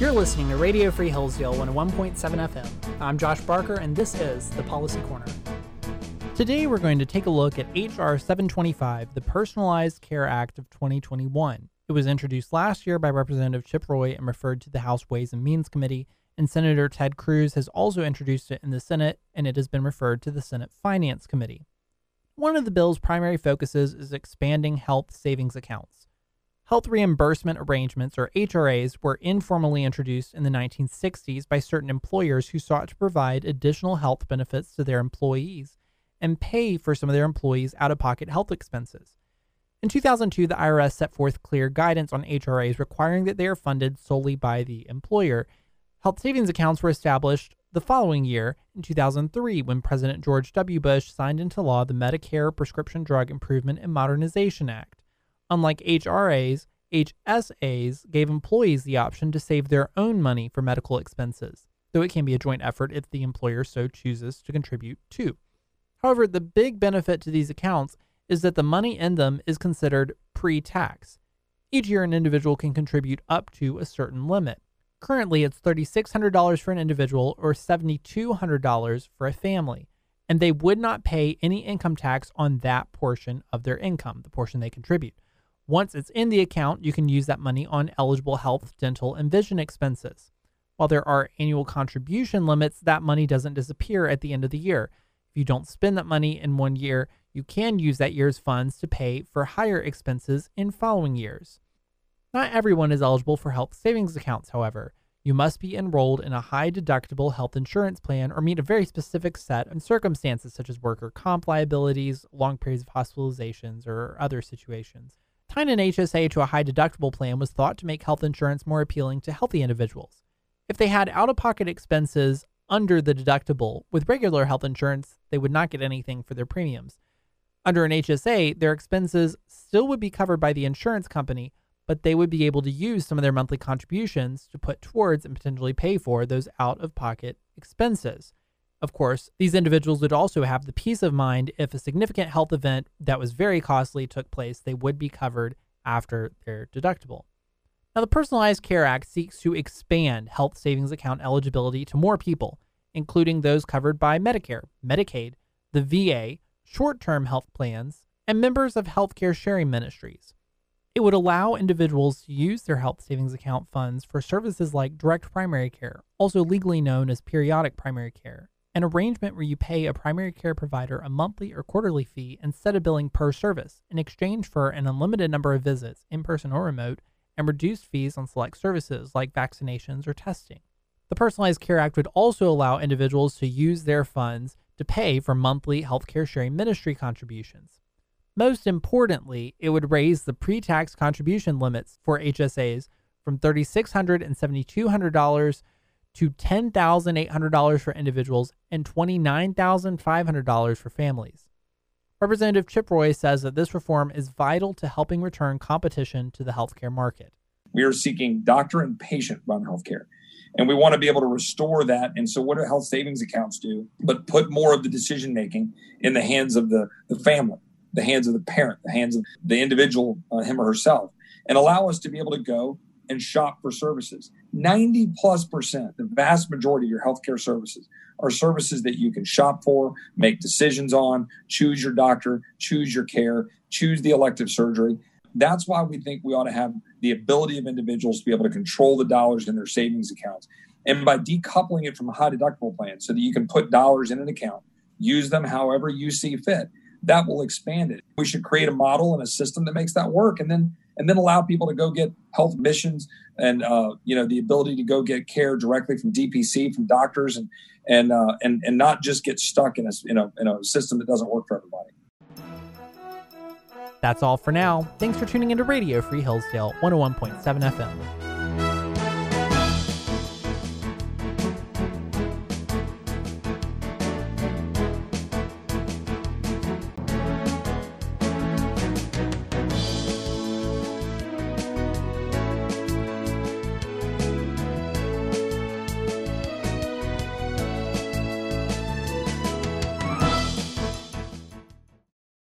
You're listening to Radio Free Hillsdale 101.7 FM. I'm Josh Barker, and this is the Policy Corner. Today, we're going to take a look at H.R. 725, the Personalized Care Act of 2021. It was introduced last year by Representative Chip Roy and referred to the House Ways and Means Committee, and Senator Ted Cruz has also introduced it in the Senate, and it has been referred to the Senate Finance Committee. One of the bill's primary focuses is expanding health savings accounts. Health reimbursement arrangements, or HRAs, were informally introduced in the 1960s by certain employers who sought to provide additional health benefits to their employees and pay for some of their employees' out of pocket health expenses. In 2002, the IRS set forth clear guidance on HRAs requiring that they are funded solely by the employer. Health savings accounts were established the following year, in 2003, when President George W. Bush signed into law the Medicare Prescription Drug Improvement and Modernization Act. Unlike HRAs, HSAs gave employees the option to save their own money for medical expenses, though it can be a joint effort if the employer so chooses to contribute too. However, the big benefit to these accounts is that the money in them is considered pre tax. Each year, an individual can contribute up to a certain limit. Currently, it's $3,600 for an individual or $7,200 for a family, and they would not pay any income tax on that portion of their income, the portion they contribute. Once it's in the account, you can use that money on eligible health, dental, and vision expenses. While there are annual contribution limits, that money doesn't disappear at the end of the year. If you don't spend that money in one year, you can use that year's funds to pay for higher expenses in following years. Not everyone is eligible for health savings accounts, however. You must be enrolled in a high deductible health insurance plan or meet a very specific set of circumstances such as worker comp liabilities, long periods of hospitalizations, or other situations. Tying an HSA to a high deductible plan was thought to make health insurance more appealing to healthy individuals. If they had out of pocket expenses under the deductible, with regular health insurance, they would not get anything for their premiums. Under an HSA, their expenses still would be covered by the insurance company, but they would be able to use some of their monthly contributions to put towards and potentially pay for those out of pocket expenses. Of course, these individuals would also have the peace of mind if a significant health event that was very costly took place, they would be covered after their deductible. Now, the Personalized Care Act seeks to expand health savings account eligibility to more people, including those covered by Medicare, Medicaid, the VA, short term health plans, and members of healthcare sharing ministries. It would allow individuals to use their health savings account funds for services like direct primary care, also legally known as periodic primary care, an arrangement where you pay a primary care provider a monthly or quarterly fee instead of billing per service in exchange for an unlimited number of visits, in person or remote, and reduced fees on select services like vaccinations or testing. The Personalized Care Act would also allow individuals to use their funds to pay for monthly healthcare sharing ministry contributions. Most importantly, it would raise the pre tax contribution limits for HSAs from $3,600 and $7,200 to $10,800 for individuals and $29,500 for families. Representative Chip Roy says that this reform is vital to helping return competition to the healthcare market. We are seeking doctor and patient run healthcare. And we want to be able to restore that. And so, what do health savings accounts do? But put more of the decision making in the hands of the, the family, the hands of the parent, the hands of the individual, uh, him or herself, and allow us to be able to go and shop for services. 90 plus percent, the vast majority of your healthcare services are services that you can shop for, make decisions on, choose your doctor, choose your care, choose the elective surgery. That's why we think we ought to have the ability of individuals to be able to control the dollars in their savings accounts. And by decoupling it from a high deductible plan so that you can put dollars in an account, use them however you see fit, that will expand it. We should create a model and a system that makes that work. And then and then allow people to go get health missions and uh, you know the ability to go get care directly from DPC from doctors and and uh, and and not just get stuck in a in a in a system that doesn't work for everybody. That's all for now. Thanks for tuning into Radio Free Hillsdale 101.7 FM.